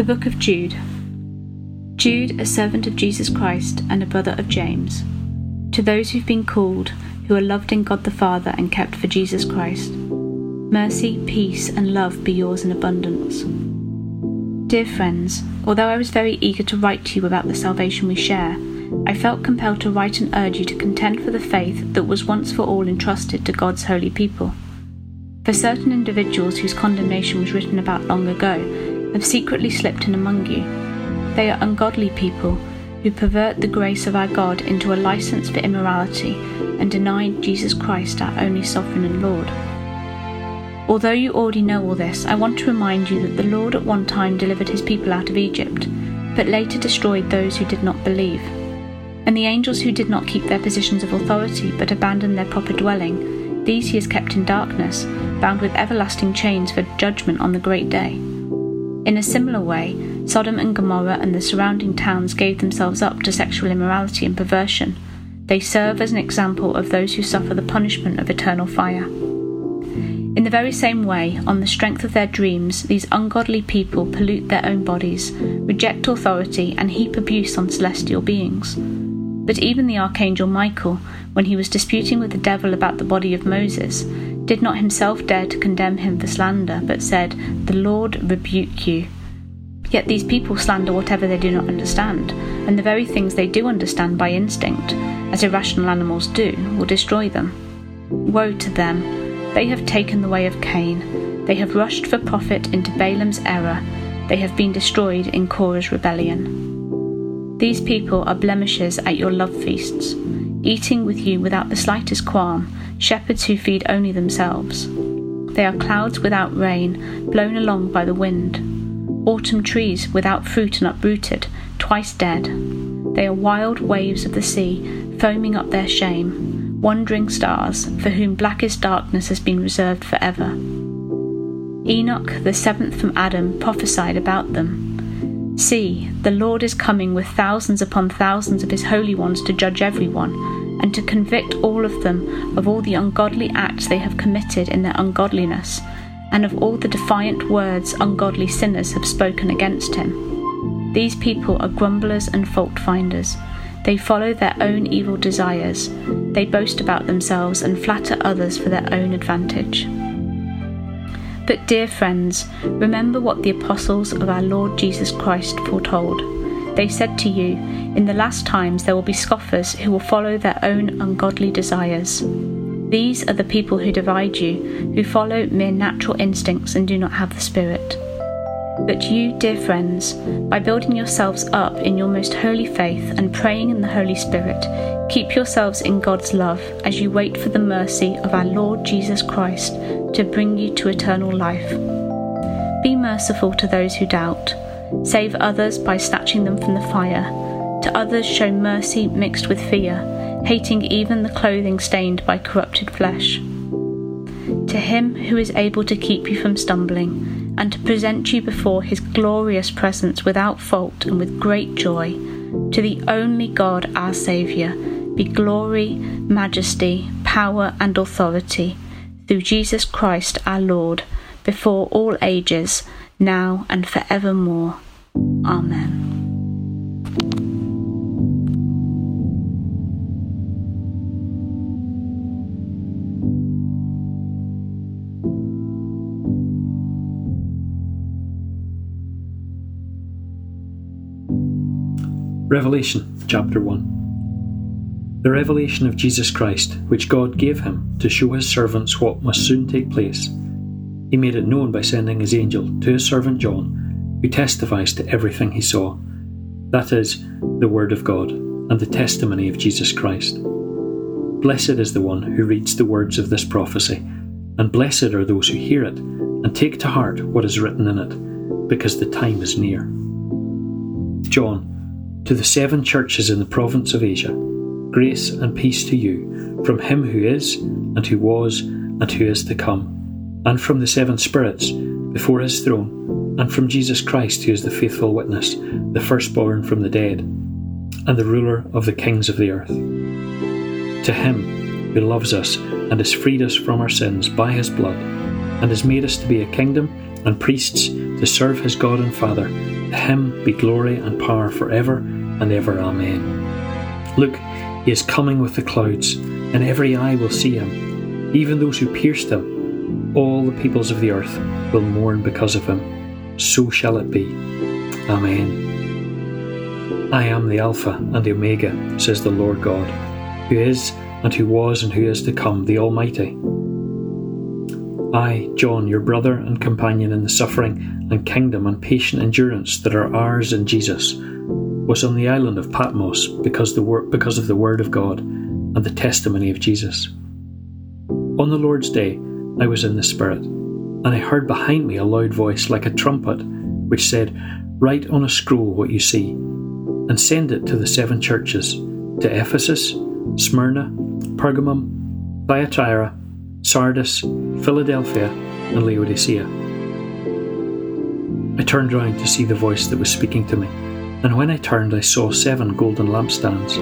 The Book of Jude. Jude, a servant of Jesus Christ and a brother of James. To those who've been called, who are loved in God the Father and kept for Jesus Christ. Mercy, peace, and love be yours in abundance. Dear friends, although I was very eager to write to you about the salvation we share, I felt compelled to write and urge you to contend for the faith that was once for all entrusted to God's holy people. For certain individuals whose condemnation was written about long ago have secretly slipped in among you. They are ungodly people who pervert the grace of our God into a license for immorality and deny Jesus Christ, our only sovereign and Lord. Although you already know all this, I want to remind you that the Lord at one time delivered his people out of Egypt, but later destroyed those who did not believe. And the angels who did not keep their positions of authority but abandoned their proper dwelling, these he has kept in darkness bound with everlasting chains for judgment on the great day. In a similar way, Sodom and Gomorrah and the surrounding towns gave themselves up to sexual immorality and perversion. They serve as an example of those who suffer the punishment of eternal fire. In the very same way, on the strength of their dreams, these ungodly people pollute their own bodies, reject authority, and heap abuse on celestial beings. But even the archangel Michael, when he was disputing with the devil about the body of Moses, did not himself dare to condemn him for slander, but said, The Lord rebuke you. Yet these people slander whatever they do not understand, and the very things they do understand by instinct, as irrational animals do, will destroy them. Woe to them! They have taken the way of Cain. They have rushed for profit into Balaam's error. They have been destroyed in Korah's rebellion. These people are blemishes at your love feasts, eating with you without the slightest qualm shepherds who feed only themselves. They are clouds without rain, blown along by the wind. Autumn trees without fruit and uprooted, twice dead. They are wild waves of the sea, foaming up their shame, wandering stars, for whom blackest darkness has been reserved forever. Enoch, the seventh from Adam, prophesied about them. See, the Lord is coming with thousands upon thousands of his holy ones to judge everyone and to convict all of them of all the ungodly acts they have committed in their ungodliness, and of all the defiant words ungodly sinners have spoken against him. These people are grumblers and fault finders. They follow their own evil desires. They boast about themselves and flatter others for their own advantage. But, dear friends, remember what the apostles of our Lord Jesus Christ foretold. They said to you, In the last times there will be scoffers who will follow their own ungodly desires. These are the people who divide you, who follow mere natural instincts and do not have the Spirit. But you, dear friends, by building yourselves up in your most holy faith and praying in the Holy Spirit, keep yourselves in God's love as you wait for the mercy of our Lord Jesus Christ to bring you to eternal life. Be merciful to those who doubt Save others by snatching them from the fire. To others show mercy mixed with fear, hating even the clothing stained by corrupted flesh. To him who is able to keep you from stumbling, and to present you before his glorious presence without fault and with great joy, to the only God our Saviour, be glory, majesty, power, and authority, through Jesus Christ our Lord, before all ages, now and forevermore. Amen. Revelation chapter 1 The revelation of Jesus Christ, which God gave him to show his servants what must soon take place he made it known by sending his angel to his servant John, who testifies to everything he saw. That is, the Word of God and the testimony of Jesus Christ. Blessed is the one who reads the words of this prophecy, and blessed are those who hear it and take to heart what is written in it, because the time is near. John, to the seven churches in the province of Asia, grace and peace to you from him who is, and who was, and who is to come and from the seven spirits before his throne, and from Jesus Christ, who is the faithful witness, the firstborn from the dead, and the ruler of the kings of the earth. To him who loves us and has freed us from our sins by his blood, and has made us to be a kingdom and priests to serve his God and Father. To him be glory and power forever and ever. Amen. Look, he is coming with the clouds, and every eye will see him, even those who pierced him. All the peoples of the earth will mourn because of him. So shall it be. Amen. I am the Alpha and the Omega, says the Lord God, who is, and who was, and who is to come, the Almighty. I, John, your brother and companion in the suffering and kingdom and patient endurance that are ours in Jesus, was on the island of Patmos because, the wor- because of the Word of God and the testimony of Jesus. On the Lord's day, I was in the Spirit, and I heard behind me a loud voice like a trumpet, which said, Write on a scroll what you see and send it to the seven churches to Ephesus, Smyrna, Pergamum, Thyatira, Sardis, Philadelphia, and Laodicea. I turned round to see the voice that was speaking to me, and when I turned, I saw seven golden lampstands.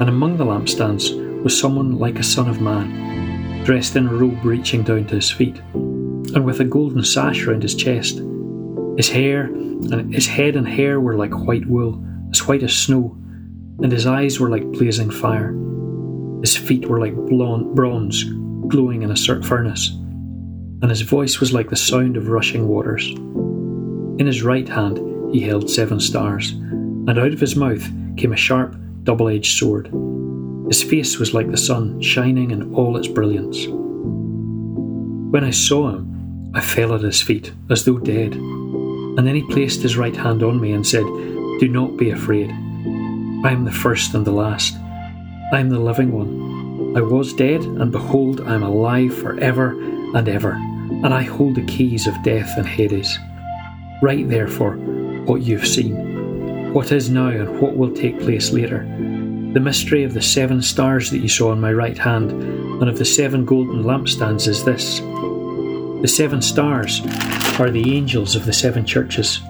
And among the lampstands was someone like a son of man, dressed in a robe reaching down to his feet, and with a golden sash round his chest. His hair and his head and hair were like white wool as white as snow, and his eyes were like blazing fire. His feet were like blonde, bronze, glowing in a furnace, and his voice was like the sound of rushing waters. In his right hand he held seven stars, and out of his mouth came a sharp, double edged sword. His face was like the sun, shining in all its brilliance. When I saw him, I fell at his feet, as though dead. And then he placed his right hand on me and said, do not be afraid. I am the first and the last. I am the living one. I was dead, and behold, I am alive for ever and ever, and I hold the keys of death and Hades. Write therefore what you have seen, what is now, and what will take place later. The mystery of the seven stars that you saw on my right hand, and of the seven golden lampstands is this The seven stars are the angels of the seven churches,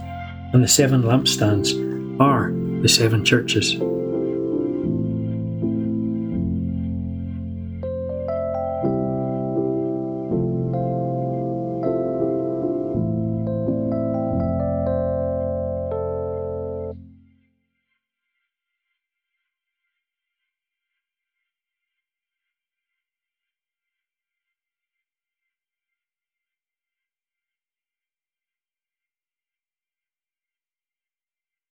and the seven lampstands are the seven churches.